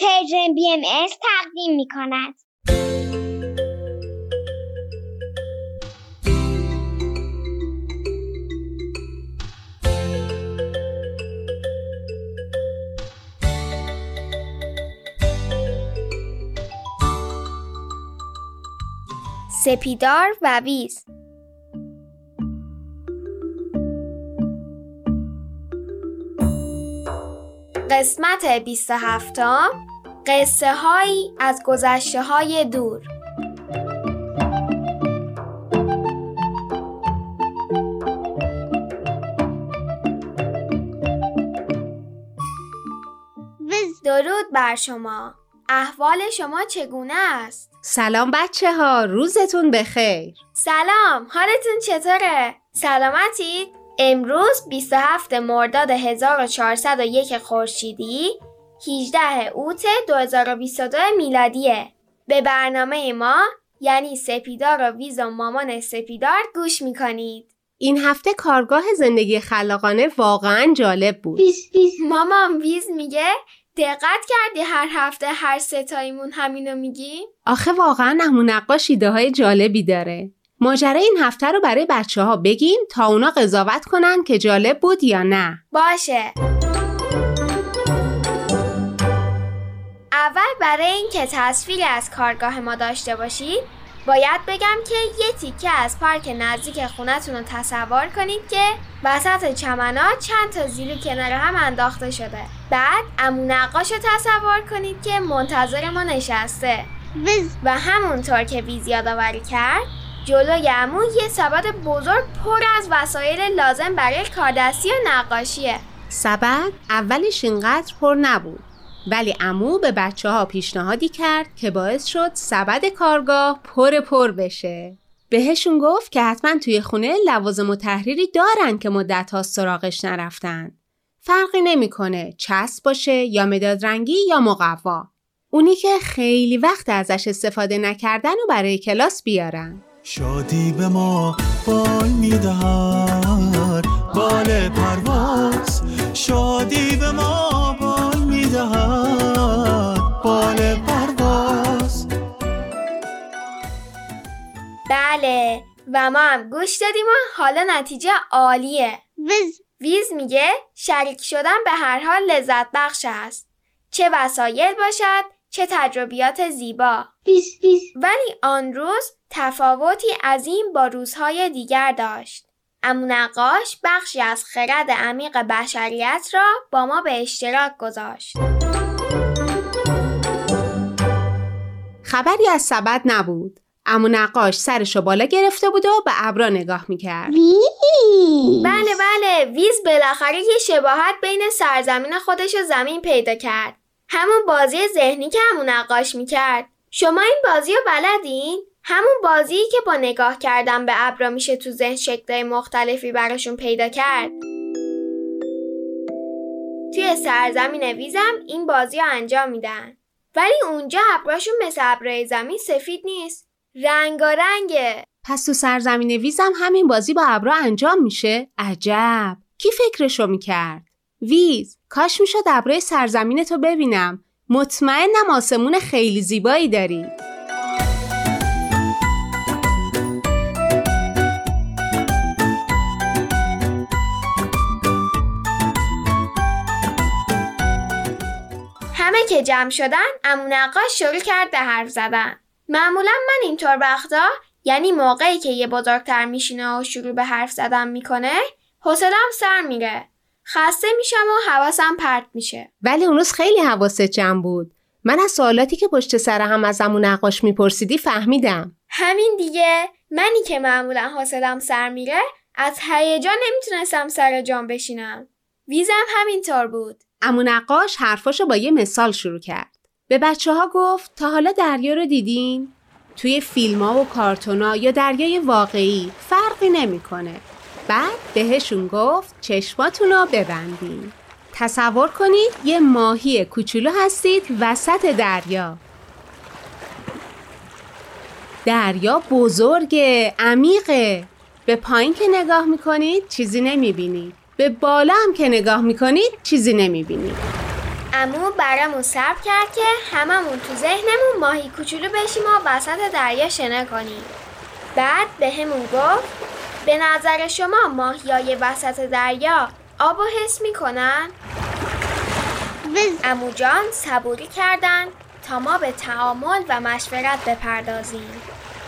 پرژن بی ام تقدیم می کند. سپیدار و ویز قسمت 27 قصه هایی از گذشته های دور درود بر شما احوال شما چگونه است؟ سلام بچه ها روزتون بخیر سلام حالتون چطوره؟ سلامتید؟ امروز 27 مرداد 1401 خورشیدی 18 اوت 2022 میلادیه. به برنامه ما یعنی سپیدار و ویز و مامان سپیدار گوش می‌کنید. این هفته کارگاه زندگی خلاقانه واقعا جالب بود. مامان ویز میگه دقت کردی هر هفته هر ستایمون همینو میگی؟ آخه واقعا همون نقاش ایده های جالبی داره. ماجرای این هفته رو برای بچه ها بگیم تا اونا قضاوت کنن که جالب بود یا نه. باشه. اول برای اینکه تصویری از کارگاه ما داشته باشید باید بگم که یه تیکه از پارک نزدیک خونتون رو تصور کنید که وسط چمنا چند تا زیلو کنار هم انداخته شده. بعد امو نقاش رو تصور کنید که منتظر ما نشسته. و همونطور که ویز یادآوری کرد جلوی امو یه سبد بزرگ پر از وسایل لازم برای کاردستی و نقاشیه. سبد اولش اینقدر پر نبود. ولی امو به بچه ها پیشنهادی کرد که باعث شد سبد کارگاه پر پر بشه. بهشون گفت که حتما توی خونه لوازم و تحریری دارن که مدت ها سراغش نرفتن. فرقی نمی‌کنه چسب باشه یا مداد رنگی یا مقوا. اونی که خیلی وقت ازش استفاده نکردن و برای کلاس بیارن. شادی به ما بال می‌دهد بال پرواز. شادی به ما بله. و ما هم گوش دادیم و حالا نتیجه عالیه. ویز. ویز میگه شریک شدن به هر حال لذت بخش است. چه وسایل باشد چه تجربیات زیبا. ویز ویز. ولی آن روز تفاوتی عظیم با روزهای دیگر داشت. امو نقاش بخشی از خرد عمیق بشریت را با ما به اشتراک گذاشت. خبری از سبد نبود. امو نقاش سرشو بالا گرفته بود و به ابرا نگاه می‌کرد ویز بله بله ویز بالاخره یه شباهت بین سرزمین خودش و زمین پیدا کرد. همون بازی ذهنی که امو نقاش می‌کرد. شما این بازی رو بلدین؟ همون بازی که با نگاه کردن به ابرا میشه تو ذهن شکلهای مختلفی براشون پیدا کرد. توی سرزمین ویزم این بازی رو انجام میدن. ولی اونجا ابراشون مثل ابرای زمین سفید نیست. رنگارنگه. پس تو سرزمین ویزم همین بازی با ابرا انجام میشه؟ عجب. کی فکرشو می‌کرد؟ ویز کاش می‌شد ابرای سرزمین تو ببینم. مطمئنم آسمون خیلی زیبایی داری. همه که جمع شدن امو نقاش شروع کرد به حرف زدن. معمولا من اینطور وقتا یعنی موقعی که یه بزرگتر میشینه و شروع به حرف زدن می‌کنه حوصلم سر میره. خسته میشم و حواسم پرت میشه. ولی اون روز خیلی حواست جمع بود من از سوالاتی که پشت سر هم از امو نقاش میپرسیدی فهمیدم همین دیگه منی که معمولا حوصلم سر میره از هیجان نمی‌تونستم سر جام بشینم. ویزم همینطور بود. امو نقاش حرفاشو با یه مثال شروع کرد. به بچه ها گفت تا حالا دریا رو دیدین؟ توی فیلم ها و کارتونا یا دریای واقعی فرقی نمی‌کنه. بعد بهشون گفت چشماتون رو ببندین. تصور کنید یه ماهی کوچولو هستید وسط دریا. دریا بزرگه، عمیقه. به پایین که نگاه می‌کنید چیزی نمی‌بینید. به بالا هم که نگاه می‌کنید چیزی نمی‌بینید. امو برامون صبر کرد که هممون تو ذهنمون ماهی کوچولو بشیم و وسط دریا شنا کنیم. بعد به همون گفت به نظر شما ماهیای وسط دریا آب و حس می‌کنن؟ امو جان صبوری کردن تا ما به تعامل و مشورت بپردازیم.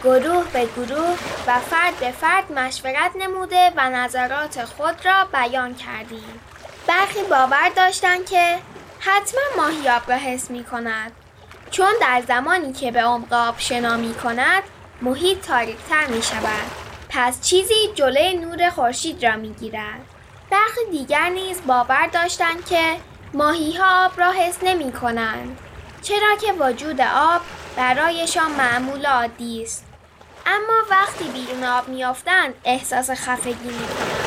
گروه به گروه و فرد به فرد مشورت نموده و نظرات خود را بیان کردیم. برخی باور داشتند که حتما ماهیاب را حس می کند چون در زمانی که به عمق آب شنا می کند محیط تاریکتر می شود پس چیزی جلوی نور خورشید را می گیرد برخی دیگر نیز باور داشتند که ماهی ها آب را حس نمی کنند چرا که وجود آب برایشان معمول عادی است. اما وقتی بیرون آب میافتند احساس خفگی می‌کنند.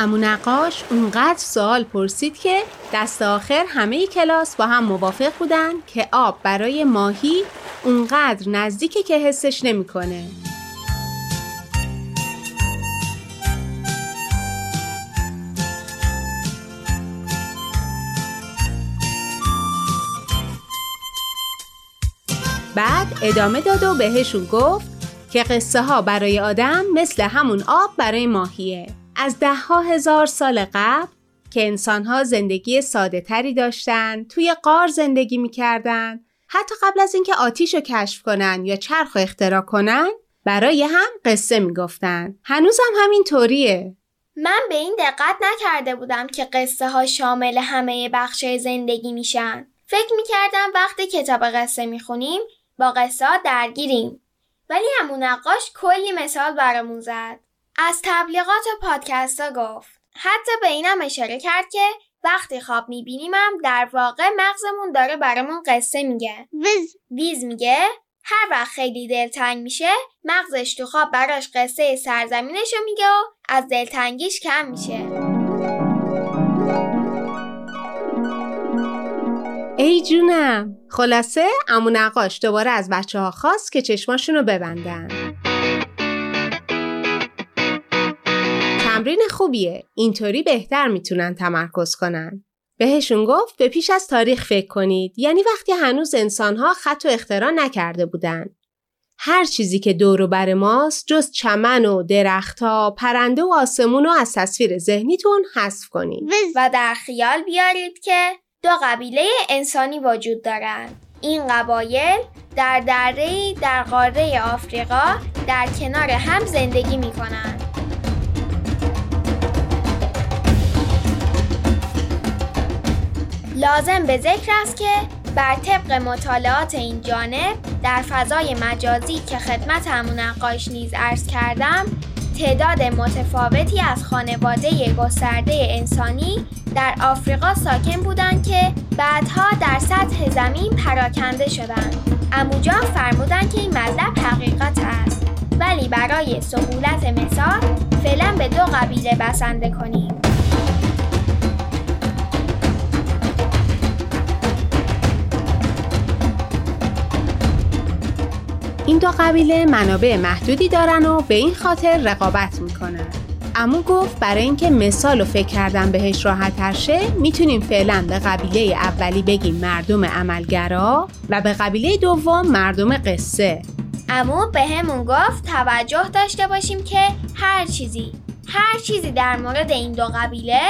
امو نقاش اونقدر سوال پرسید که دست آخر همه کلاس با هم موافق بودن که آب برای ماهی اونقدر نزدیکه که حسش نمی‌کنه. بعد ادامه داد و بهشون گفت که قصه ها برای آدم مثل همون آب برای ماهیه. از ده ها هزار سال قبل که انسان ها زندگی ساده تری داشتن، توی قار زندگی می‌کردن، حتی قبل از اینکه آتیش رو کشف کنن یا چرخ اختراع کنن، برای هم قصه می‌گفتن. هنوزم همین طوریه. من به این دقت نکرده بودم که قصه ها شامل همه بخش زندگی میشن. فکر می‌کردم وقتی کتاب قصه می‌خونیم با قصه ها درگیریم. ولی همون نقاش کلی مثال برامون زد. از تبلیغات و پادکست ها گفت. حتی به اینم اشاره کرد که وقتی خواب میبینیمم در واقع مغزمون داره برامون قصه میگه. وز ویز میگه هر وقت خیلی دلتنگ میشه مغزش تو خواب براش قصه سرزمینشو میگه و از دلتنگیش کم میشه ای جونم خلاصه امو نقاش دوباره از بچه ها خواست که چشماشون رو ببندن تمرین خوبیه. اینطوری بهتر می‌تونن تمرکز کنن. بهشون گفت به پیش از تاریخ فکر کنید. یعنی وقتی هنوز انسانها خط و اختراع نکرده بودن. هر چیزی که دور و بر ماست جز چمن و درختها پرنده و آسمون رو از تصویر ذهنیتون حذف کنید. و در خیال بیارید که دو قبیله انسانی وجود دارند این قبایل در دره‌ای در قاره آفریقا در کنار هم زندگی می کنند. لازم به ذکر است که بر طبق مطالعات این جانب در فضای مجازی که خدمت همون نقاش نیز عرض کردم تعداد متفاوتی از خانواده گسترده انسانی در آفریقا ساکن بودند که بعدها در سطح زمین پراکنده شدند. اموجان فرمودند که این مطلب حقیقت است ولی برای سهولت مثال فعلا به دو قبیله بسنده کنیم. این دو قبیله منابع محدودی دارن و به این خاطر رقابت می‌کنن. امو گفت برای اینکه مثال و فکر کردن بهش راحت شه می‌تونیم فعلا به قبیله اولی بگیم مردم عملگرا و به قبیله دوم مردم قصه. امو به همون گفت توجه داشته باشیم که هر چیزی هر چیزی در مورد این دو قبیله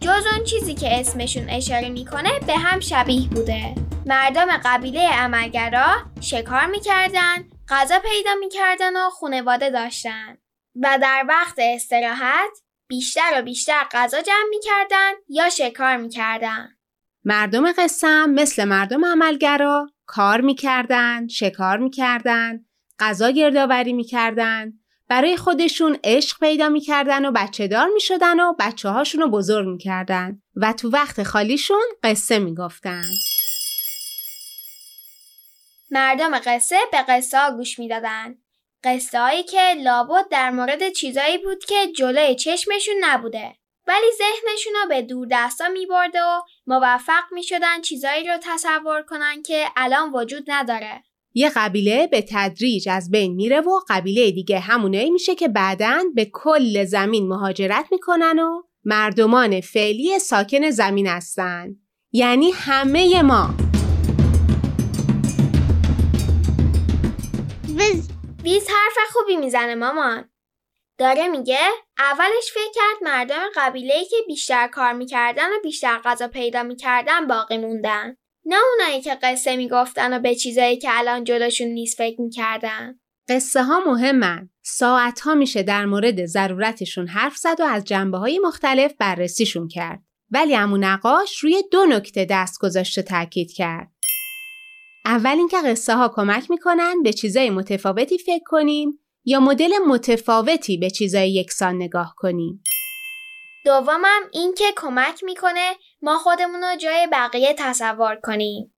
جز اون چیزی که اسمشون اشاره می‌کنه به هم شبیه بوده. مردم قبیله عملگرا شکار می‌کردن غذا پیدا می‌کردن و خونواده داشتن. و در وقت استراحت بیشتر و بیشتر غذا جمع می‌کردن یا شکار می‌کردن. مردم هم مثل مردم عملگرا کار می‌کردن، شکار می‌کردن، غذا گردآوری می‌کردن، برای خودشون عشق پیدا می‌کردن و بچه دار می‌شدن و بچه هاشون رو بزرگ می‌کردن. و تو وقت خالیشون قصه می‌گفتن. مردم قصه به قصه ها گوش می‌دادن. قصه هایی که لابد در مورد چیزایی بود که جلوی چشمشون نبوده ولی ذهنشون رو به دور دستا می برده و موفق می شدن چیزایی رو تصور کنن که الان وجود نداره. یه قبیله به تدریج از بین میره و قبیله دیگه همونایی میشه که بعداً به کل زمین مهاجرت می‌کنن و مردمان فعلی ساکن زمین هستند. یعنی همه ما. ویز ویز حرف خوبی می‌زنه مامان داره میگه اولش فکر کرد مردم قبیله ای که بیشتر کار می‌کردن و بیشتر غذا پیدا می‌کردن باقی موندن نه اونایی که قصه می‌گفتن و به چیزایی که الان جلوشون نیست فکر می‌کردن قصه ها مهمن. ساعت ها میشه در مورد ضرورتشون حرف زد و از جنبه های مختلف بررسیشون کرد. ولی امو نقاش روی دو نکته دست گذاشته تاکید کرد. اول اینکه قصه ها کمک می‌کنن به چیزای متفاوتی فکر کنیم یا مدل متفاوتی به چیزای یکسان نگاه کنیم. دومم این که کمک می‌کنه ما خودمون رو جای بقیه تصور کنیم.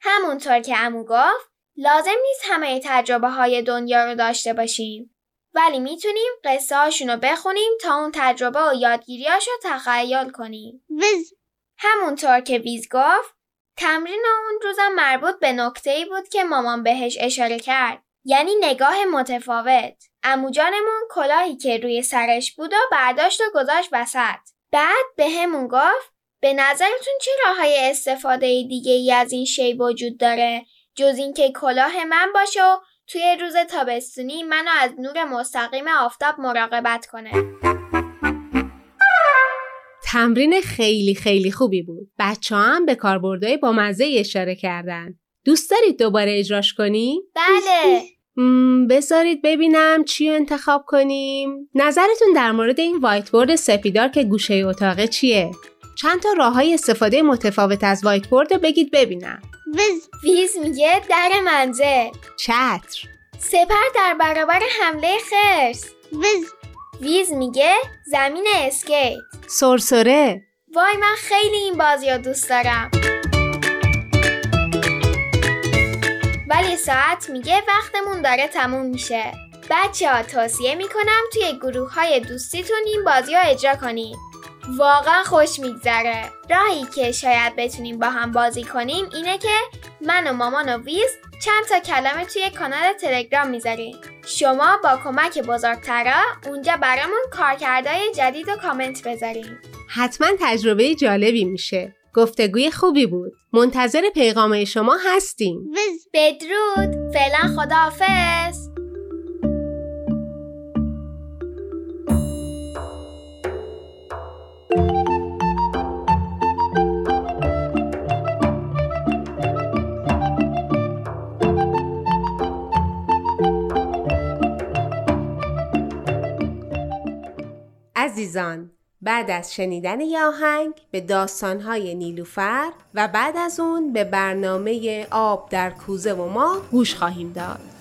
همونطور که امو گفت لازم نیست همه تجربه های دنیا رو داشته باشیم. ولی می‌تونیم قصه هاشون رو بخونیم تا اون تجربه و یادگیریاش رو تخیل کنیم. ویز همونطور که ویز گفت تمرین اون روزم مربوط به نکته ای بود که مامان بهش اشاره کرد. یعنی نگاه متفاوت. اموجانمون کلاهی که روی سرش بود و برداشت و گذاشت وسط. بعد به همون گفت به نظرتون چه راه های استفاده دیگه ای از این شی وجود داره جز اینکه کلاه من باشه و توی روز تابستونی منو از نور مستقیم آفتاب مراقبت کنه. تمرین خیلی خیلی خوبی بود. بچه هم به کاربردهای با مزه اشاره کردن. دوست دارید دوباره اجراش کنیم؟ بله. بذارید ببینم چی انتخاب کنیم. نظرتون در مورد این وایت بورد سپیدار که گوشه اتاقه چیه؟ چند تا راه های استفاده متفاوت از وایت بورد رو بگید ببینم. ویز ویز میگه در منزل. چتر، سپر در برابر حمله خرس. ویز ویز میگه زمین اسکیت. سرسره، وای من خیلی این بازی رو دوست دارم. ولی ساعت میگه وقتمون داره تموم میشه. بچه ها توصیه می‌کنم توی گروه های دوستیتون این بازی رو اجرا کنیم. واقعا خوش میگذره. راهی که شاید بتونیم با هم بازی کنیم اینه که من و مامان و ویز چند تا کلمه توی کانال تلگرام می‌ذاریم. شما با کمک بزرگترا اونجا برامون کارکردهای جدید و کامنت بذاریم. حتما تجربه جالبی میشه. گفتگوی خوبی بود. منتظر پیغام شما هستیم. بدرود فعلا خداحافظ عزیزان بعد از شنیدن یه آهنگ به داستانهای نیلوفر و بعد از اون به برنامه آب در کوزه و ما گوش خواهیم داد.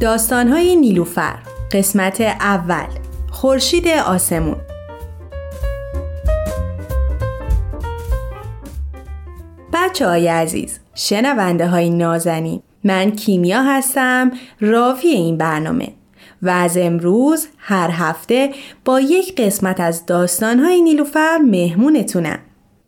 داستانهای نیلوفر قسمت اول خورشید آسمون. بچه های عزیز شنونده های نازنین من کیمیا هستم راوی این برنامه. و از امروز هر هفته با یک قسمت از داستانهای نیلوفر مهمونتونم.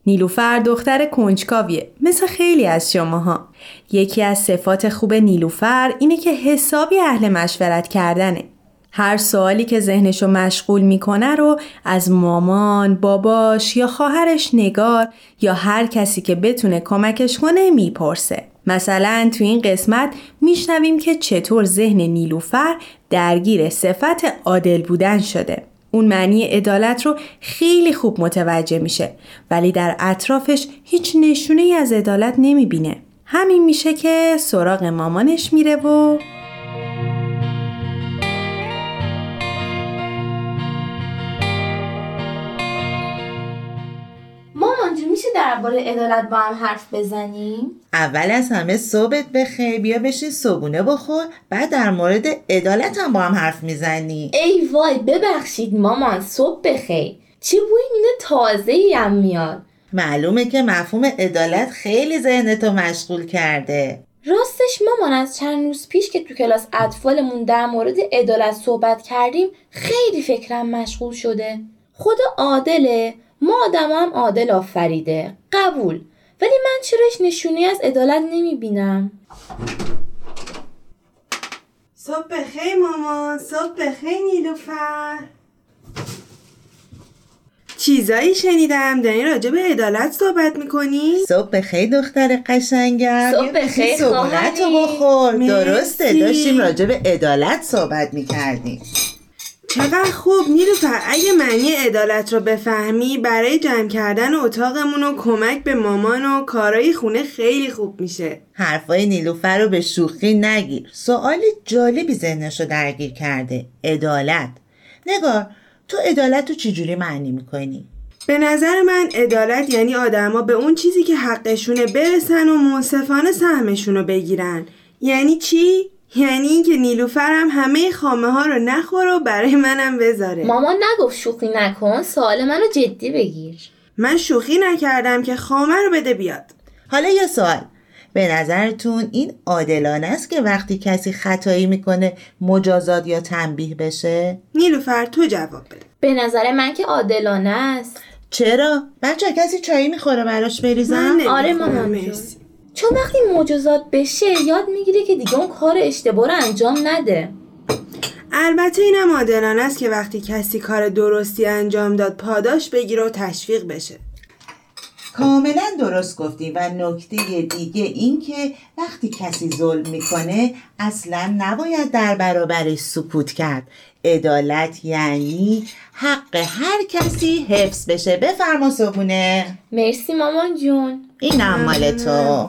نیلوفر دختر کنجکاویه مثل خیلی از شماها یکی از صفات خوب نیلوفر اینه که حسابی اهل مشورت کردنه هر سوالی که ذهنشو مشغول می‌کنه رو از مامان، باباش یا خواهرش نگار یا هر کسی که بتونه کمکش کنه می‌پرسه. مثلا تو این قسمت میشنویم که چطور ذهن نیلوفر درگیر صفت عادل بودن شده. اون معنی عدالت رو خیلی خوب متوجه میشه ولی در اطرافش هیچ نشونه ای از عدالت نمی‌بینه. همین میشه که سراغ مامانش میره و میشه درباره عدالت با هم حرف بزنیم؟ اول از همه صبحت بخیر بیا بشین صبونه بخور بعد در مورد عدالت هم با هم حرف می‌زنی. ای وای ببخشید مامان صبح بخیر. چه بوی اینه تازه هم میاد؟ معلومه که مفهوم عدالت خیلی ذهنتو مشغول کرده. راستش مامان از چند روز پیش که تو کلاس اطفالمون در مورد عدالت صحبت کردیم خیلی فکرم مشغول شده. خدا عادله؟ ما آدم هم عادل آفریده. قبول. ولی من چراش نشونه از عدالت نمی‌بینم. صبح بخیر مامان صبح بخیر نیلوفر. چیزایی شنیدم. داری راجع به عدالت صحبت می‌کنی؟ صبح بخیر دختر قشنگم. صبح بخیر خواهری. بخور. درسته. داشتیم راجع به عدالت صحبت می‌کردیم. چقدر خوب. نیلوفر اگه معنی عدالت رو بفهمی برای جمع کردن اتاقمون و کمک به مامان و کارای خونه خیلی خوب میشه. حرفای نیلوفر رو به شوخی نگیر. سوال جالبی ذهنش رو درگیر کرده. عدالت. نگار تو عدالت رو چجوری معنی می‌کنی؟ به نظر من عدالت یعنی آدما به اون چیزی که حقشونه برسن و منصفانه سهمشون رو بگیرن. یعنی چی؟ یعنی اینکه نیلوفر هم همه خامه ها رو نخوره و برای منم بذاره مامان نگفت شوخی نکن سوال منو جدی بگیر من شوخی نکردم که خامه رو بده بیاد حالا یه سوال به نظرتون این عادلانه است که وقتی کسی خطایی می‌کنه مجازات یا تنبیه بشه؟ نیلوفر تو جواب بده به نظر من که عادلانه است چرا؟ بچه کسی چایی می‌خوره براش بریزم؟ آره مامان. مرسی. چون وقتی مجازات بشه یاد می‌گیره که دیگه اون کار اشتباه رو انجام نده. البته اینم عادلانه است که وقتی کسی کار درستی انجام داد پاداش بگیره و تشویق بشه. کاملا درست گفتی و نکته دیگه این که وقتی کسی ظلم می‌کنه اصلا نباید در برابرش سکوت کرد. عدالت یعنی حق هر کسی حفظ بشه. بفرما صبونه مرسی مامان جون. اینم مال تو.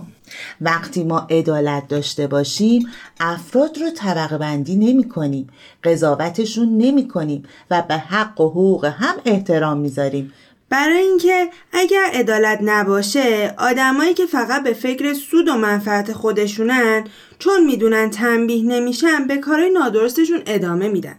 وقتی ما عدالت داشته باشیم افراد رو طبقه بندی نمی کنیم قضاوتشون نمی کنیم و به حق و حقوق هم احترام می‌ذاریم برای اینکه اگر عدالت نباشه آدمایی که فقط به فکر سود و منفعت خودشونن چون می‌دونن تنبیه نمیشن به کارهای نادرستشون ادامه میدن.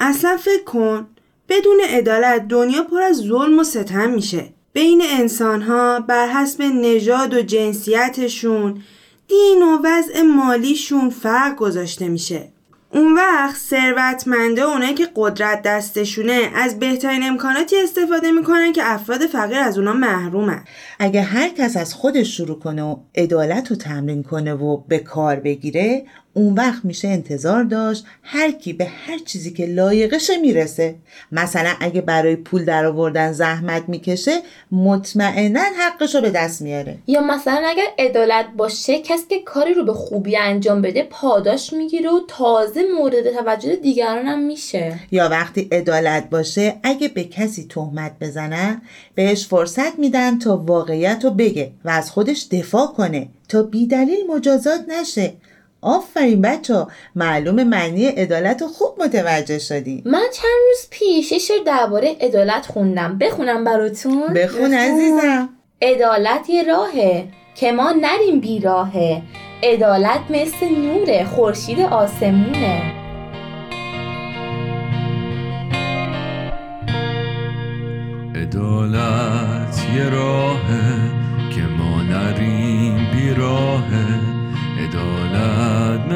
اصلا فکر کن بدون عدالت دنیا پر از ظلم و ستم میشه. بین انسانها بر حسب نژاد و جنسیتشون دین و وضع مالیشون فرق گذاشته میشه. اون وقت ثروتمنده اونایی که قدرت دستشونه از بهترین امکاناتی استفاده می‌کنن که افراد فقیر از اونا محرومن. اگه هر کس از خودش شروع کنه و عدالت رو تمرین کنه و به کار بگیره اون وقت میشه انتظار داشت هر کی به هر چیزی که لایقشه می‌رسه. مثلا اگه برای پول در آوردن زحمت می‌کشه مطمئنا حقش رو به دست میاره. یا مثلا اگر عدالت باشه کسی که کاری رو به خوبی انجام بده پاداش می‌گیره و تازه مورد توجه دیگران هم میشه. یا وقتی عدالت باشه اگه به کسی تهمت بزنن بهش فرصت میدن تا واقعیت رو بگه و از خودش دفاع کنه تا بیدلیل مجازات نشه. آفرین بچه ها معلوم معنی عدالت رو خوب متوجه شدی من چند روز پیش یه شعر درباره عدالت خوندم. بخونم براتون. بخون عزیزم. عدالت یه راهه که ما نریم بیراهه عدالت مثل نوره خورشید آسمونه. عدالت یه راهه که ما نریم بیراهه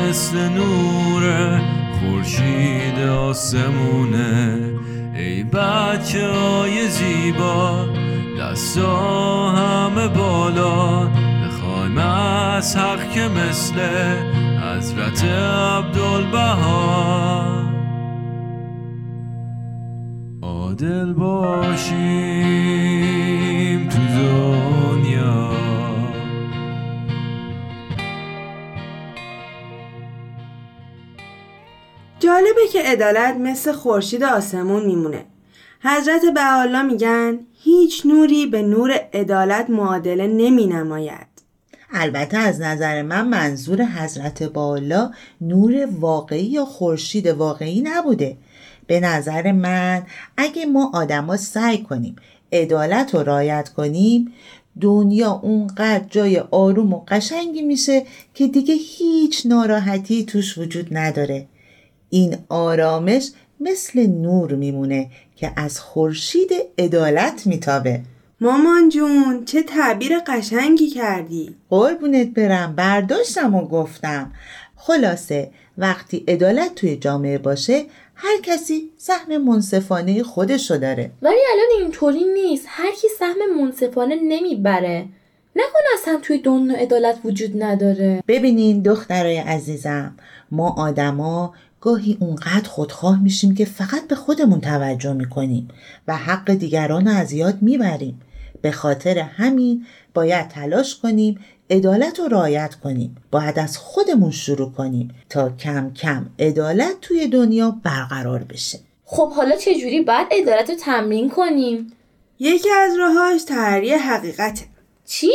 مثل نور خورشید آسمونه. ای بچه های زیبا دستا همه بالا. بخوایم از حق که مثل حضرت عبدالبها. عادل باشیم تو جالبه که عدالت مثل خورشید آسمون میمونه. حضرت بهاءالله میگن هیچ نوری به نور عدالت معادله نمی نماید البته از نظر من منظور حضرت بالا نور واقعی یا خورشید واقعی نبوده. به نظر من اگه ما آدما سعی کنیم عدالت رو رعایت کنیم دنیا اونقدر جای آروم و قشنگی میشه که دیگه هیچ ناراحتی توش وجود نداره. این آرامش مثل نور میمونه که از خورشید عدالت میتابه. مامان جون چه تعبیر قشنگی کردی. قربونت برم برداشتم و گفتم. خلاصه وقتی عدالت توی جامعه باشه هر کسی سهم منصفانه خودشو داره. ولی الان اینطوری نیست. هر کی سهم منصفانه نمی‌بره. نکنه اصلا توی دنیا عدالت وجود نداره. ببینین دخترای عزیزم ما آدما گاهی اونقدر خودخواه میشیم که فقط به خودمون توجه می‌کنیم و حق دیگران رو از یاد می‌بریم. به خاطر همین باید تلاش کنیم عدالت رو رعایت کنیم. باید از خودمون شروع کنیم تا کم کم عدالت توی دنیا برقرار بشه. خب حالا چجوری باید عدالت رو تمرین کنیم؟ یکی از راهاش تحریه حقیقته. چی؟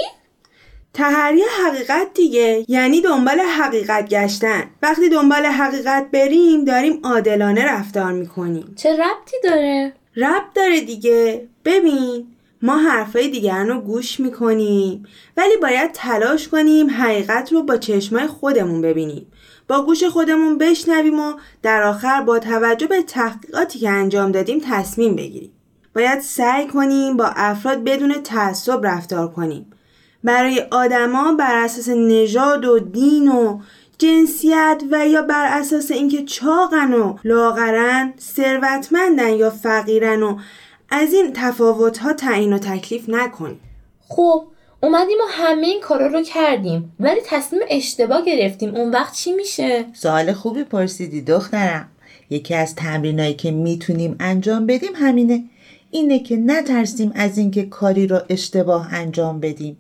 تحریه حقیقت دیگه. یعنی دنبال حقیقت گشتن. وقتی دنبال حقیقت بریم داریم عادلانه رفتار می‌کنیم. چه ربطی داره؟ ربط داره دیگه. ببین ما حرفای دیگران رو گوش می‌کنیم ولی باید تلاش کنیم حقیقت رو با چشمای خودمون ببینیم. با گوش خودمون بشنویم و در آخر با توجه به تحقیقاتی که انجام دادیم تصمیم بگیریم. باید سعی کنیم با افراد بدون تعصب رفتار کنیم. برای آدما بر اساس نژاد و دین و جنسیت و یا بر اساس اینکه چاقن و لاغرن ثروتمندن یا فقیرن و از این تفاوت ها تعیین و تکلیف نکنیم خب اومدیم و همه این کارا رو کردیم ولی تصمیم اشتباه گرفتیم. اون وقت چی میشه؟ سوال خوبی پرسیدی دخترم. یکی از تمرینایی که می‌تونیم انجام بدیم همینه. اینه که نترسیم از اینکه کاری را اشتباه انجام بدیم.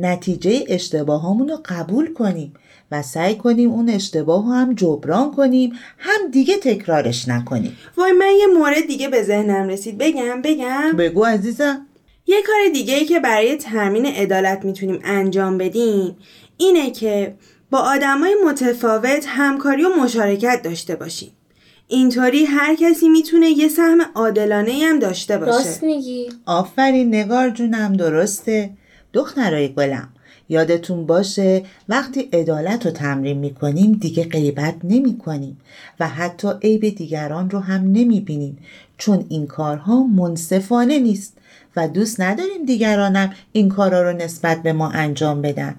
نتیجه اشتباهامون رو قبول کنیم و سعی کنیم اون اشتباه رو هم جبران کنیم هم دیگه تکرارش نکنیم. وای من یه مورد دیگه به ذهنم رسید. بگم بگم. بگو عزیزم. یه کار دیگه ای که برای تامین عدالت می‌تونیم انجام بدیم اینه که با آدمای متفاوت همکاری و مشارکت داشته باشیم. اینطوری هر کسی می‌تونه یه سهم عادلانه هم داشته باشه. راست میگی. آفرین نگار جونم درسته. دخترای گلم. یادتون باشه وقتی عدالت رو تمرین می‌کنیم دیگه غیبت نمی کنیم و حتی عیب دیگران رو هم نمی بینیم چون این کارها منصفانه نیست و دوست نداریم دیگرانم این کارها رو نسبت به ما انجام بدن.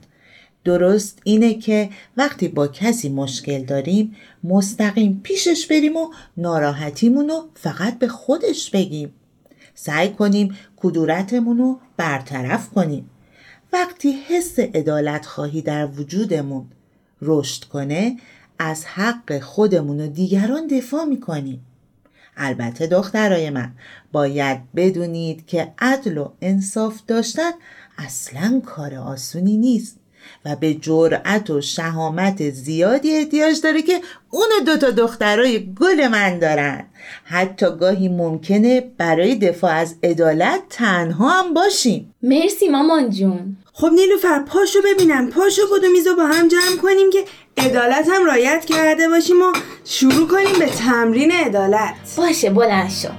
درست اینه که وقتی با کسی مشکل داریم مستقیم پیشش بریم و ناراحتیمون رو فقط به خودش بگیم. سعی کنیم کدورتمون برطرف کنیم. وقتی حس عدالت خواهی در وجودمون رشد کنه از حق خودمون و دیگران دفاع می‌کنیم البته دخترای من باید بدونید که عدل و انصاف داشتن اصلا کار آسونی نیست و به جرأت و شهامت زیادی احتیاج داره که اون دوتا دخترای گل من دارن. حتی گاهی ممکنه برای دفاع از عدالت تنها هم باشیم. مرسی مامان جون. خب نیلوفر پاشو ببینم. پاشو کدو میزو با هم جمع کنیم که عدالت هم رایت کرده باشیم و شروع کنیم به تمرین عدالت. باشه بلند شو.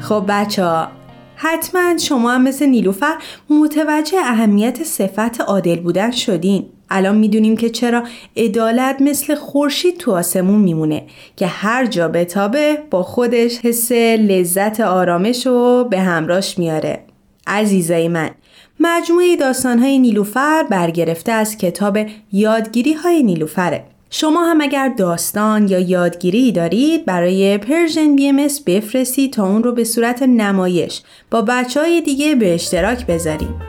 خب بچه ها حتما شما هم مثل نیلوفر متوجه اهمیت صفت عادل بودن شدین. الان می‌دونیم که چرا عدالت مثل خورشید تو آسمون میمونه که هر جا بتابه با خودش حس لذت آرامش رو به همراش میاره عزیزای من مجموعه داستانهای نیلوفر برگرفته از کتاب یادگیری های نیلوفره. شما هم اگر داستان یا یادگیری دارید برای Persian BMS بفرستید تا اون رو به صورت نمایش با بچه های دیگه به اشتراک بذاریم.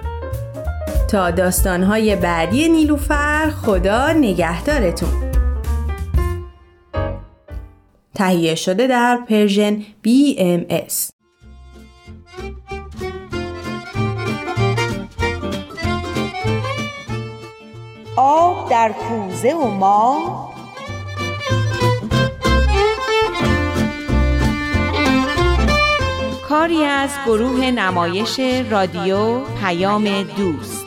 تا داستانهای بعدی نیلوفر خدا نگهدارتون. تهیه شده در پرژن BMS آب در کوزه و ما کاری از گروه نمایش رادیو پیام دوست.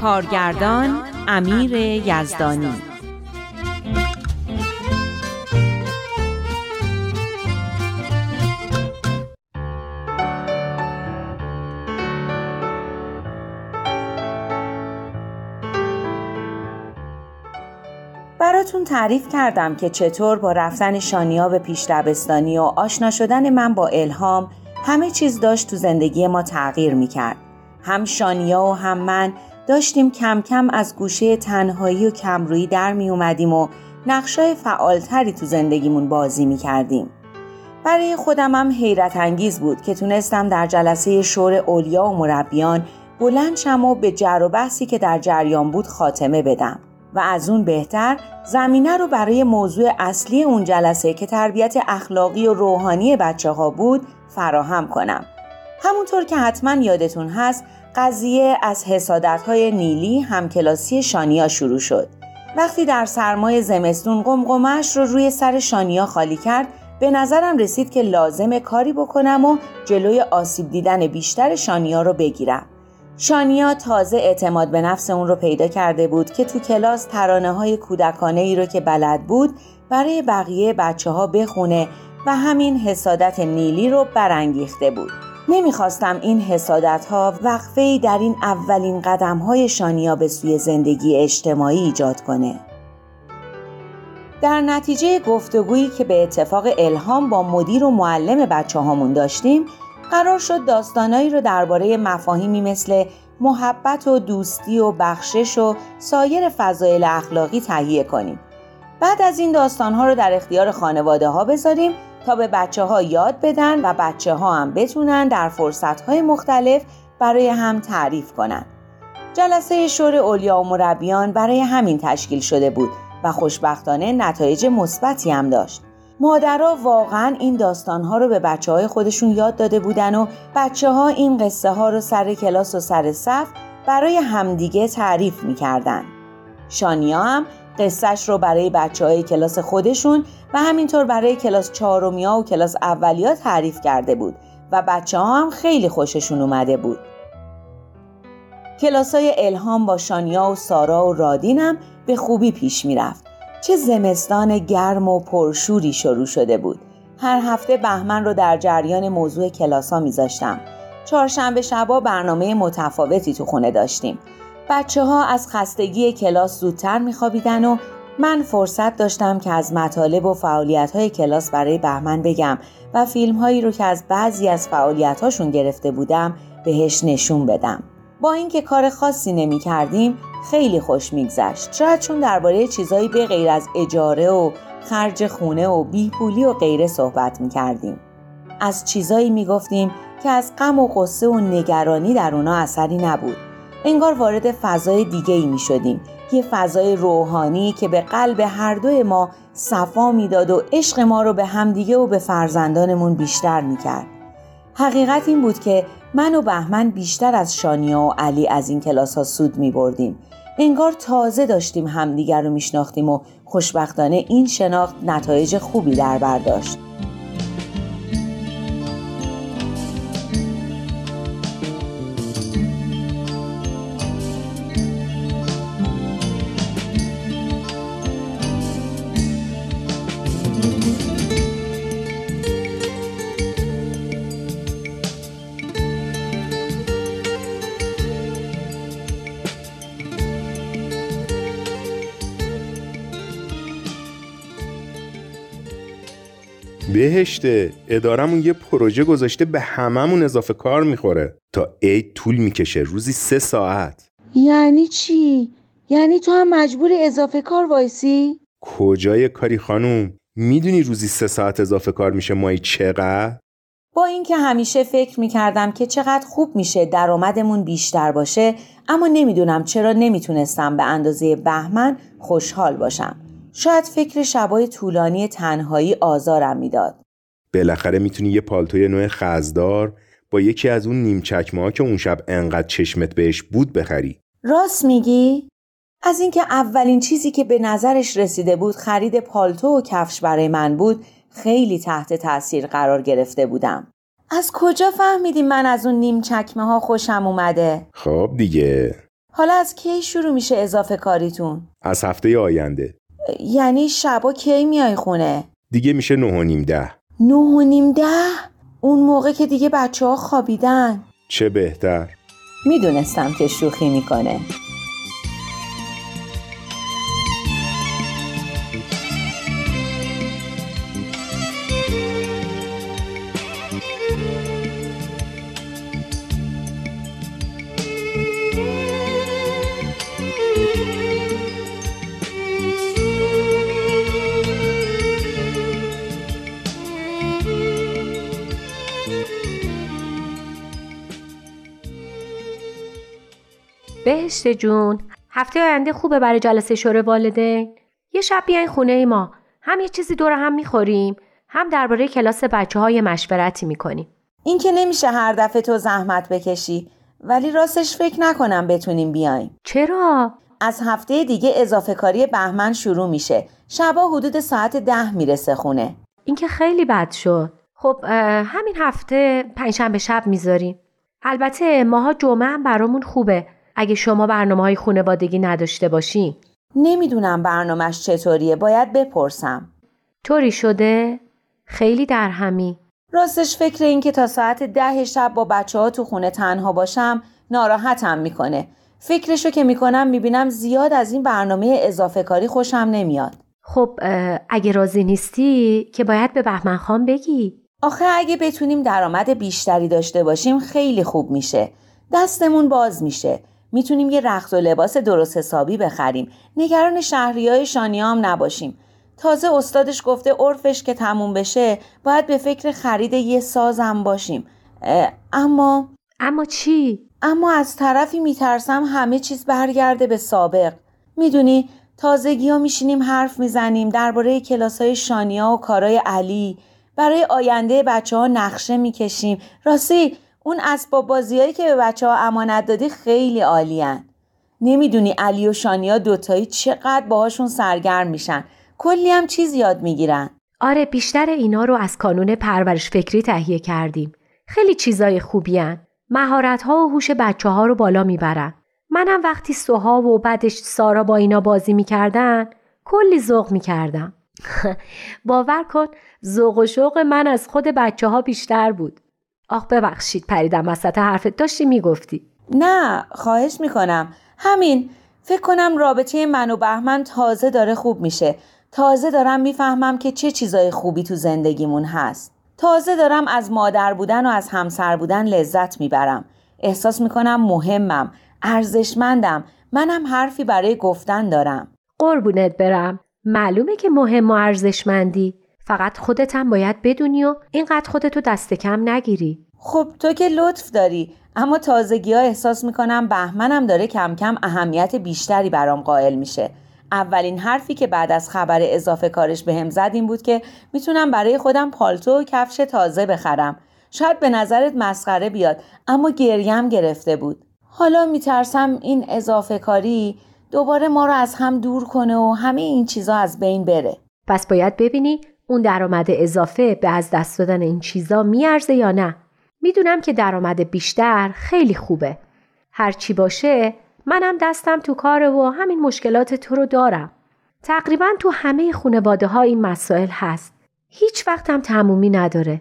کارگردان امیر یزدانی. براتون تعریف کردم که چطور با رفتن شانیا به پیش دبستانی و آشنا شدن من با الهام همه چیز داشت تو زندگی ما تغییر می‌کرد. هم شانیا و هم من داشتیم کم کم از گوشه تنهایی و کمرویی در می اومدیم و نقشای فعالتری تو زندگیمون بازی می کردیم. برای خودم هم حیرت انگیز بود که تونستم در جلسه شور اولیا و مربیان بلند شم و به جر و بحثی که در جریان بود خاتمه بدم. و از اون بهتر زمینه رو برای موضوع اصلی اون جلسه که تربیت اخلاقی و روحانی بچه ها بود فراهم کنم. همونطور که حتما یادتون هست قضیه از حسادت های نیلی همکلاسی شانیا شروع شد. وقتی در سرمای زمستون قمقمش رو روی سر شانیا خالی کرد به نظرم رسید که لازم کاری بکنم و جلوی آسیب دیدن بیشتر شانیا رو بگیرم. شانیا تازه اعتماد به نفس اون رو پیدا کرده بود که تو کلاس ترانه های کودکانه ای رو که بلد بود برای بقیه بچه ها بخونه و همین حسادت نیلی رو برانگیخته بود. نمی‌خواستم این حسادت ها وقفه در این اولین قدم های شانیا به سوی زندگی اجتماعی ایجاد کنه. در نتیجه گفتگویی که به اتفاق الهام با مدیر و معلم بچه هامون داشتیم قرار شد داستانایی رو درباره مفاهیمی مثل محبت و دوستی و بخشش و سایر فضایل اخلاقی تهیه کنیم. بعد از این داستانها رو در اختیار خانواده ها بذاریم تا به بچه ها یاد بدن و بچه ها هم بتونن در فرصت های مختلف برای هم تعریف کنن. جلسه شور اولیا و مربیان برای همین تشکیل شده بود و خوشبختانه نتایج مثبتی هم داشت. مادرها واقعا این داستانها رو به بچه های خودشون یاد داده بودن و بچه ها این قصه ها رو سر کلاس و سر صف برای همدیگه تعریف می‌کردن. شانیا هم قصهش رو برای بچه های کلاس خودشون و همینطور برای کلاس چهارمیا و کلاس اولیا تعریف کرده بود و بچه ها هم خیلی خوششون اومده بود. کلاسای الهام با شانیا و سارا و رادینم به خوبی پیش می‌رفت. چه زمستان گرم و پرشوری شروع شده بود. هر هفته بهمن رو در جریان موضوع کلاسا میذاشتم. چهارشنبه شبا برنامه متفاوتی تو خونه داشتیم. بچه ها از خستگی کلاس زودتر میخوابیدن و من فرصت داشتم که از مطالب و فعالیت های کلاس برای بهمن بگم و فیلم هایی رو که از بعضی از فعالیت هاشون گرفته بودم بهش نشون بدم. با اینکه کار خاصی نمی کردیم خیلی خوش میگذشت. شاید چون درباره چیزایی به غیر از اجاره و خرج خونه و بیپولی و غیره صحبت می کردیم. از چیزایی می گفتیم که از غم و قصه و نگرانی در اونا اثری نبود. انگار وارد فضای دیگه ای می شدیم. یه فضای روحانی که به قلب هر دوی ما صفا می‌داد و عشق ما رو به همدیگه و به فرزندانمون بیشتر می‌کرد. حقیقت این بود که من و بهمن بیشتر از شانیا و علی از این کلاس ها سود می بردیم. انگار تازه داشتیم همدیگر رو میشناختیم و خوشبختانه این شناخت نتایج خوبی در برداشت. بهشته. ادارمون یه پروژه گذاشته به هممون اضافه کار می‌خوره. تا عید طول می‌کشه روزی سه ساعت. یعنی چی؟ یعنی تو هم مجبور اضافه کار وایسی؟ کجای کاری خانوم؟ می‌دونی روزی سه ساعت اضافه کار میشه مایی چقدر؟ با اینکه همیشه فکر می‌کردم که چقدر خوب میشه درآمدمون بیشتر باشه اما نمی‌دونم چرا نمی‌تونستم به اندازه بهمن خوشحال باشم. شاید فکر شبای طولانی تنهایی آزارم می‌داد بالاخره می‌تونی یه پالتوی نوع خزدار با یکی از اون نیم چکمه ها که اون شب انقدر چشمت بهش بود بخری راست میگی؟ از اینکه اولین چیزی که به نظرش رسیده بود خرید پالتو و کفش برای من بود خیلی تحت تاثیر قرار گرفته بودم از کجا فهمیدی من از اون نیم چکمه ها خوشم اومده؟ خب دیگه حالا از کی شروع میشه اضافه کاریتون؟ از هفته آینده یعنی شبا کی میای خونه؟ دیگه میشه نه و نیم ده نه و نیم ده؟ اون موقع که دیگه بچه ها خوابیدن چه بهتر می‌دونستم که شوخی می‌کنه بهشت جون. هفته آینده خوبه برای جلسه شور والدین. یه شب بیاین خونه ما. هم یه چیزی دور هم می‌خوریم. هم درباره کلاس بچه های مشورتی می‌کنیم. این که نمیشه هر دفعه تو زحمت بکشی. ولی راستش فکر نکنم بتونیم بیایم. چرا؟ از هفته دیگه اضافه کاری بهمن شروع میشه. شبا حدود ساعت ده می‌رسه خونه. این که خیلی بد شد. خب همین هفته پنجشنبه شب می‌ذاریم. البته ماها جمعه هم برامون خوبه. اگه شما برنامه های خونوادگی نداشته باشین نمی‌دونم برنامهش چطوریه باید بپرسم. طوری شده؟ خیلی در همی. راستش فکر این که تا ساعت ده شب با بچه ها تو خونه تنها باشم ناراحتم می‌کنه. فکرشو که می‌کنم می‌بینم زیاد از این برنامه اضافه کاری خوشم نمیاد. خب اگه راضی نیستی که باید به بهمن خان بگی. آخه اگه بتونیم درآمد بیشتری داشته باشیم خیلی خوب میشه. دستمون باز میشه. می‌تونیم یه رخت و لباس درست حسابی بخریم. نگران شهری های شانیا هم نباشیم. تازه استادش گفته عرفش که تموم بشه باید به فکر خرید یه سازم باشیم. اما اما چی؟ اما از طرفی میترسم همه چیز برگرده به سابق. می‌دونی تازگی ها میشینیم حرف می‌زنیم درباره کلاس های شانیا و کارای علی. برای آینده بچه ها نقشه می‌کشیم. راستی اون اسباب بازیایی که به بچه ها امانت دادی خیلی عالیان نمی‌دونی علی و شانیا دوتایی چقدر باهاشون سرگرم میشن کلی هم چیز یاد می‌گیرن آره بیشتر اینا رو از کانون پرورش فکری تهیه کردیم خیلی چیزای خوبیان. مهارت ها و هوش بچه ها رو بالا می‌برن. منم وقتی سوها و بعدش سارا با اینا بازی می‌کردن کلی ذوق می‌کردم. باور کن ذوق و شوق من از خود بچه ها بیشتر بود. آخ ببخشید پریدم وسط حرفت. داشتی می‌گفتی. نه خواهش می‌کنم. همین فکر کنم رابطه من و بهمن تازه داره خوب میشه. تازه دارم می‌فهمم که چه چیزای خوبی تو زندگیمون هست. تازه دارم از مادر بودن و از همسر بودن لذت می‌برم. احساس می‌کنم مهمم ارزشمندم. منم حرفی برای گفتن دارم. قربونت برم. معلومه که مهم و ارزشمندی. فقط خودت هم باید بدونی و اینقدر خودتو دست کم نگیری. خب تو که لطف داری. اما تازگی ها احساس می‌کنم بهمنم داره کم کم اهمیت بیشتری برام قائل میشه. اولین حرفی که بعد از خبر اضافه کارش به هم زد این بود که می‌تونم برای خودم پالتو و کفش تازه بخرم. شاید به نظرت مسخره بیاد اما گریم گرفته بود. حالا میترسم این اضافه کاری دوباره ما رو از هم دور کنه و همه این چیزا از بین بره. پس باید ببینی اون درآمد اضافه به از دست دادن این چیزا میارزه یا نه؟ می‌دونم که درآمد بیشتر خیلی خوبه. هر چی باشه منم دستم تو کاره و همین مشکلات تو رو دارم. تقریبا تو همه خانواده ها این مسائل هست. هیچ وقت هم تمومی نداره.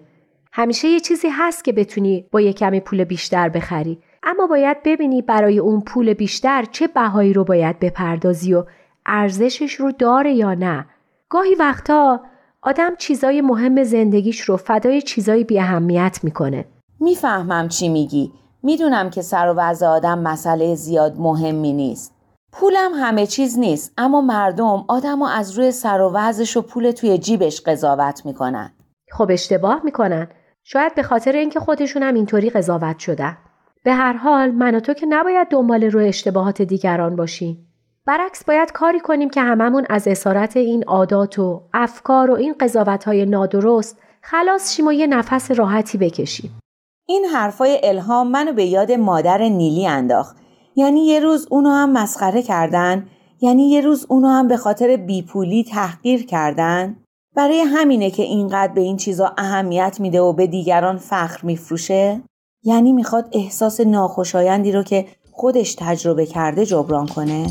همیشه یه چیزی هست که بتونی با یه کمی پول بیشتر بخری. اما باید ببینی برای اون پول بیشتر چه بهایی رو باید بپردازی و ارزشش رو داره یا نه. گاهی وقتا آدم چیزای مهم زندگیش رو فدای چیزای بی اهمیت می‌کنه. می‌فهمم چی میگی. می‌دونم که سر و وضع آدم مسئله زیاد مهمی نیست. پولم همه چیز نیست اما مردم آدم از روی سر و وضعش و پول توی جیبش قضاوت می‌کنن. خب اشتباه می‌کنن. شاید به خاطر اینکه خودشون هم اینطوری قضاوت شدن. به هر حال من و تو که نباید دنبال روی اشتباهات دیگران باشیم. برعکس باید کاری کنیم که هممون از اسارت این عادات و افکار و این قضاوت های نادرست خلاص شیم و یه نفس راحتی بکشیم. این حرفای الهام منو به یاد مادر نیلی انداخت. یعنی یه روز اونو هم مسخره کردن یعنی یه روز اونو هم به خاطر بیپولی تحقیر کردن. برای همینه که اینقدر به این چیزا اهمیت میده و به دیگران فخر میفروشه. یعنی می‌خواد احساس ناخوشایندی رو که خودش تجربه کرده جبران کنه.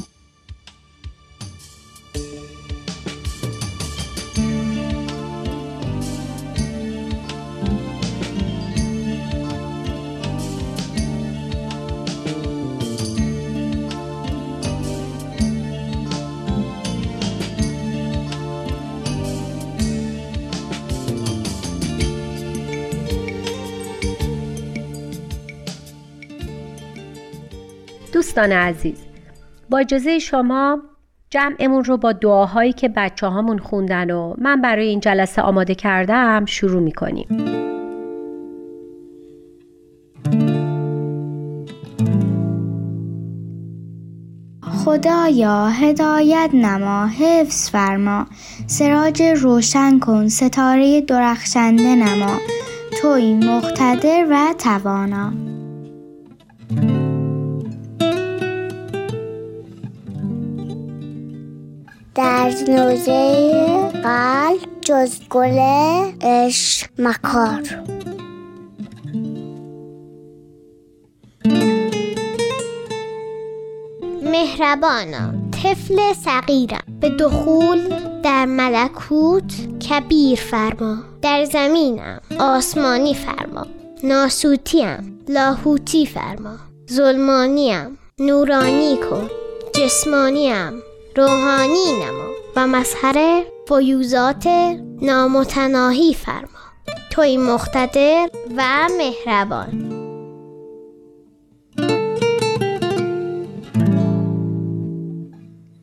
دوستان عزیز با اجازه شما جمعمون رو با دعاهایی که بچه هامون خوندن و من برای این جلسه آماده کردم شروع می‌کنیم. خدایا هدایت نما حفظ فرما سراج روشن کن ستاره درخشنده نما توی مقتدر و توانا. در نوزه قلب جز گل عشق مکار مهربانا طفل صغیرم. به دخول در ملکوت کبیر فرما. در زمینم آسمانی فرما. ناسوتیم لاهوتی فرما. ظلمانیم نورانی کن. جسمانیم روحانی نما و مظهر فیوزات نامتناهی فرما. توی مقتدر و مهربان.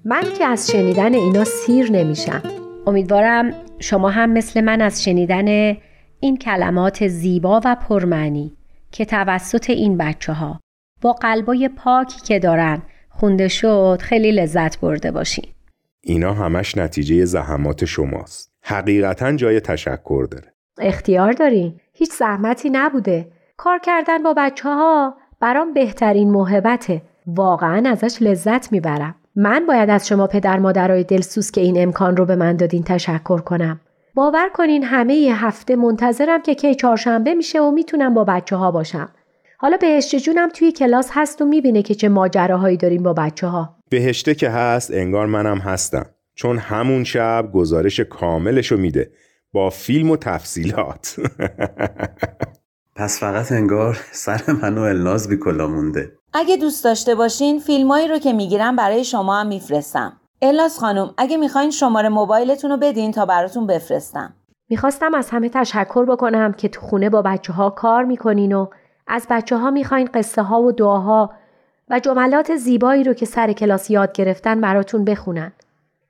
من که از شنیدن اینا سیر نمیشم. امیدوارم شما هم مثل من از شنیدن این کلمات زیبا و پرمعنی که توسط این بچه ها با قلبای پاکی که دارن خونده شد خیلی لذت برده باشین. اینا همش نتیجه زحمات شماست. حقیقتا جای تشکر داره. اختیار دارین هیچ زحمتی نبوده. کار کردن با بچه ها برام بهترین موهبته واقعا ازش لذت می‌برم. من باید از شما پدر مادرای دلسوز که این امکان رو به من دادین تشکر کنم. باور کنین همه یه هفته منتظرم که کی چهارشنبه میشه و می‌تونم با بچه ها باشم. حالا بهشت جونم توی کلاس هست و می‌بینه که چه ماجراهایی داریم با بچه ها. بهشته که هست انگار منم هستم. چون همون شب گزارش کاملشو میده. با فیلم و تفصیلات. پس فقط انگار سر من و الناز بی کلا مونده. اگه دوست داشته باشین فیلمایی رو که می‌گیرم برای شما هم میفرستم. الاس خانم اگه می‌خواین شماره موبایلتون رو بدین تا براتون بفرستم. می‌خواستم از همه تشکر بکنم که تو خونه با بچه ها کار می‌کنین و از بچه ها می‌خواین قصه ها و دعاها و جملات زیبایی رو که سر کلاس یاد گرفتن براتون بخونن.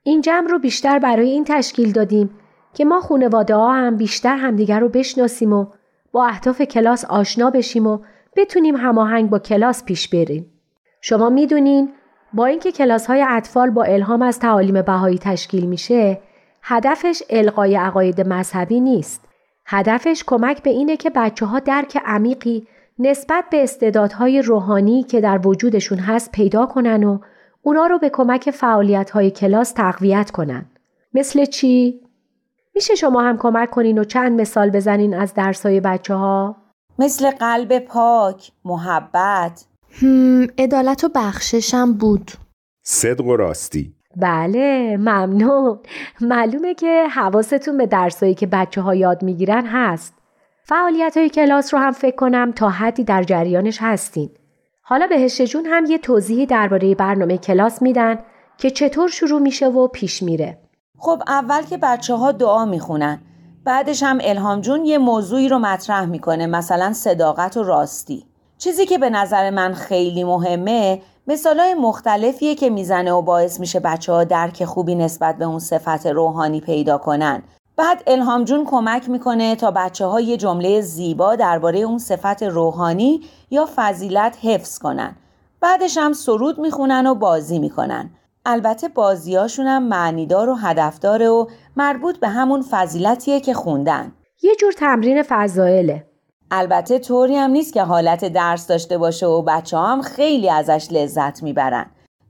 این جمع رو بیشتر برای این تشکیل دادیم که ما خونواده ها هم بیشتر همدیگر رو بشناسیم و با اهداف کلاس آشنا بشیم و بتونیم هماهنگ با کلاس پیش بریم. شما می‌دونین با اینکه کلاس های اطفال با الهام از تعالیم بهایی تشکیل میشه هدفش القای عقاید مذهبی نیست. هدفش کمک به اینه که بچه ها درک عمیقی نسبت به استعدادهای روحانی که در وجودشون هست پیدا کنن و اونا رو به کمک فعالیت های کلاس تقویت کنن. مثل چی؟ میشه شما هم کمک کنین و چند مثال بزنین از درسای بچه ها؟ مثل قلب پاک، محبت عدالت و بخششم بود صدق و راستی بله ممنون معلومه که حواستون به درسایی که بچه ها یاد می‌گیرن هست فعالیت های کلاس رو هم فکر کنم تا حدی در جریانش هستین. حالا بهشت جون هم یه توضیحی درباره برنامه کلاس میدن که چطور شروع میشه و پیش میره. خب اول که بچه ها دعا می‌خونن. بعدش هم الهام جون یه موضوعی رو مطرح می‌کنه مثلا صداقت و راستی. چیزی که به نظر من خیلی مهمه مثالای مختلفیه که می‌زنه و باعث میشه بچه ها درک خوبی نسبت به اون صفت روحانی پیدا کنن. بعد الهام جون کمک می‌کنه تا بچه ها یه جمله زیبا درباره اون صفت روحانی یا فضیلت حفظ کنن. بعدش هم سرود می‌خونن و بازی می‌کنن. البته بازیاشون هم معنیدار و هدفداره و مربوط به همون فضیلتیه که خوندن. یه جور تمرین فضائله. البته طوری هم نیست که حالت درس داشته باشه و بچه هم خیلی ازش لذت می‌برن.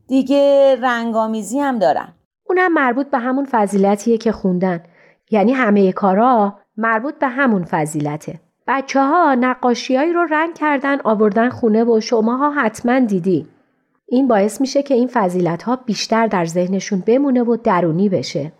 دیگه رنگامیزی هم دارن. اونم مربوط به همون فضیلتیه که خوندن. یعنی همه کارا مربوط به همون فضیلته. بچه ها نقاشیایی رو رنگ کردن آوردن خونه و شماها حتما دیدی. این باعث میشه که این فضیلت ها بیشتر در ذهنشون بمونه و درونی بشه.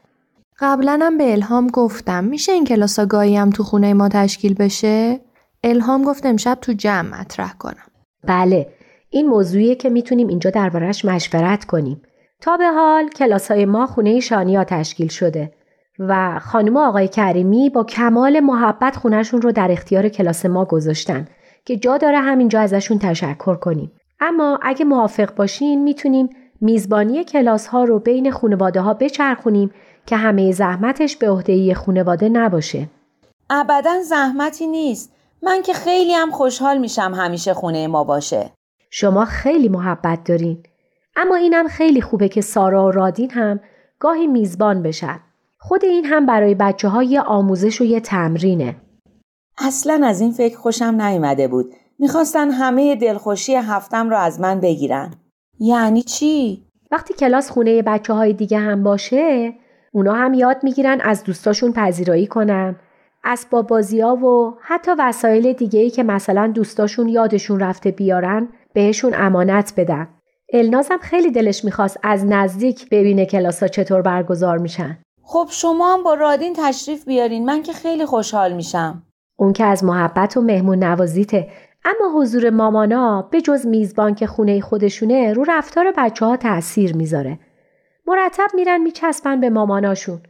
قبلا هم به الهام گفتم. میشه این کلاس گاهی هم تو خونه ما تشکیل بشه؟ الهام گفت امشب تو جمع مطرح کنم. بله این موضوعیه که می‌تونیم اینجا دربارش مشورت کنیم. تا به حال کلاس های ما خونه شانیا تشکیل شده. و خانم آقای کریمی با کمال محبت خونهشون رو در اختیار کلاس ما گذاشتن که جا داره همینجا ازشون تشکر کنیم. اما اگه موافق باشین می‌تونیم میزبانی کلاس ها رو بین خانواده ها بچرخونیم که همه زحمتش به عهده خانواده نباشه. ابدا زحمتی نیست. من که خیلی هم خوشحال میشم همیشه خونه ما باشه. شما خیلی محبت دارین. اما اینم خیلی خوبه که سارا و رادین هم گاهی میزبان بشن. خود این هم برای بچه ها یه آموزش و یه تمرینه. اصلا از این فکر خوشم نیومده بود. می‌خواستن همه دلخوشی هفتم رو از من بگیرن. یعنی چی؟ وقتی کلاس خونه بچه های دیگه هم باشه اونا هم یاد می‌گیرن از دوستاشون پذیرایی کنن. اسباب بازی ها و حتی وسایل دیگه ای که مثلا دوستاشون یادشون رفته بیارن بهشون امانت بدن. النازم خیلی دلش می‌خواست از نزدیک ببینه کلاس ها چطور برگزار میشن. خب شما هم با رادین تشریف بیارین. من که خیلی خوشحال میشم. اون که از محبت و مهمون نوازیته. اما حضور مامانا به جز میزبان که خونه خودشونه رو رفتار بچه ها تأثیر می‌ذاره. مرتب میرن میچسبن به ماماناشون.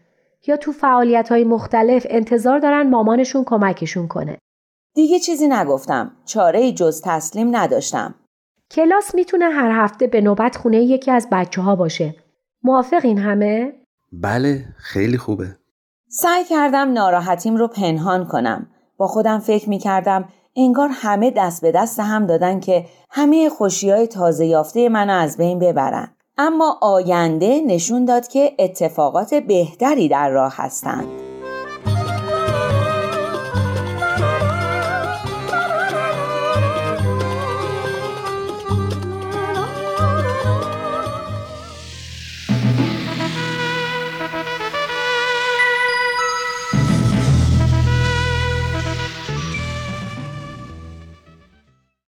یا تو فعالیت های مختلف انتظار دارن مامانشون کمکشون کنه. دیگه چیزی نگفتم. چاره جز تسلیم نداشتم. کلاس می‌تونه هر هفته به نوبت خونه یکی از بچه ها باشه. موافق این همه؟ بله خیلی خوبه. سعی کردم ناراحتیم رو پنهان کنم. با خودم فکر می کردم انگار همه دست به دست هم دادن که همه خوشی های تازه یافته منو از بین ببرن. اما آینده نشون داد که اتفاقات بهتری در راه هستند.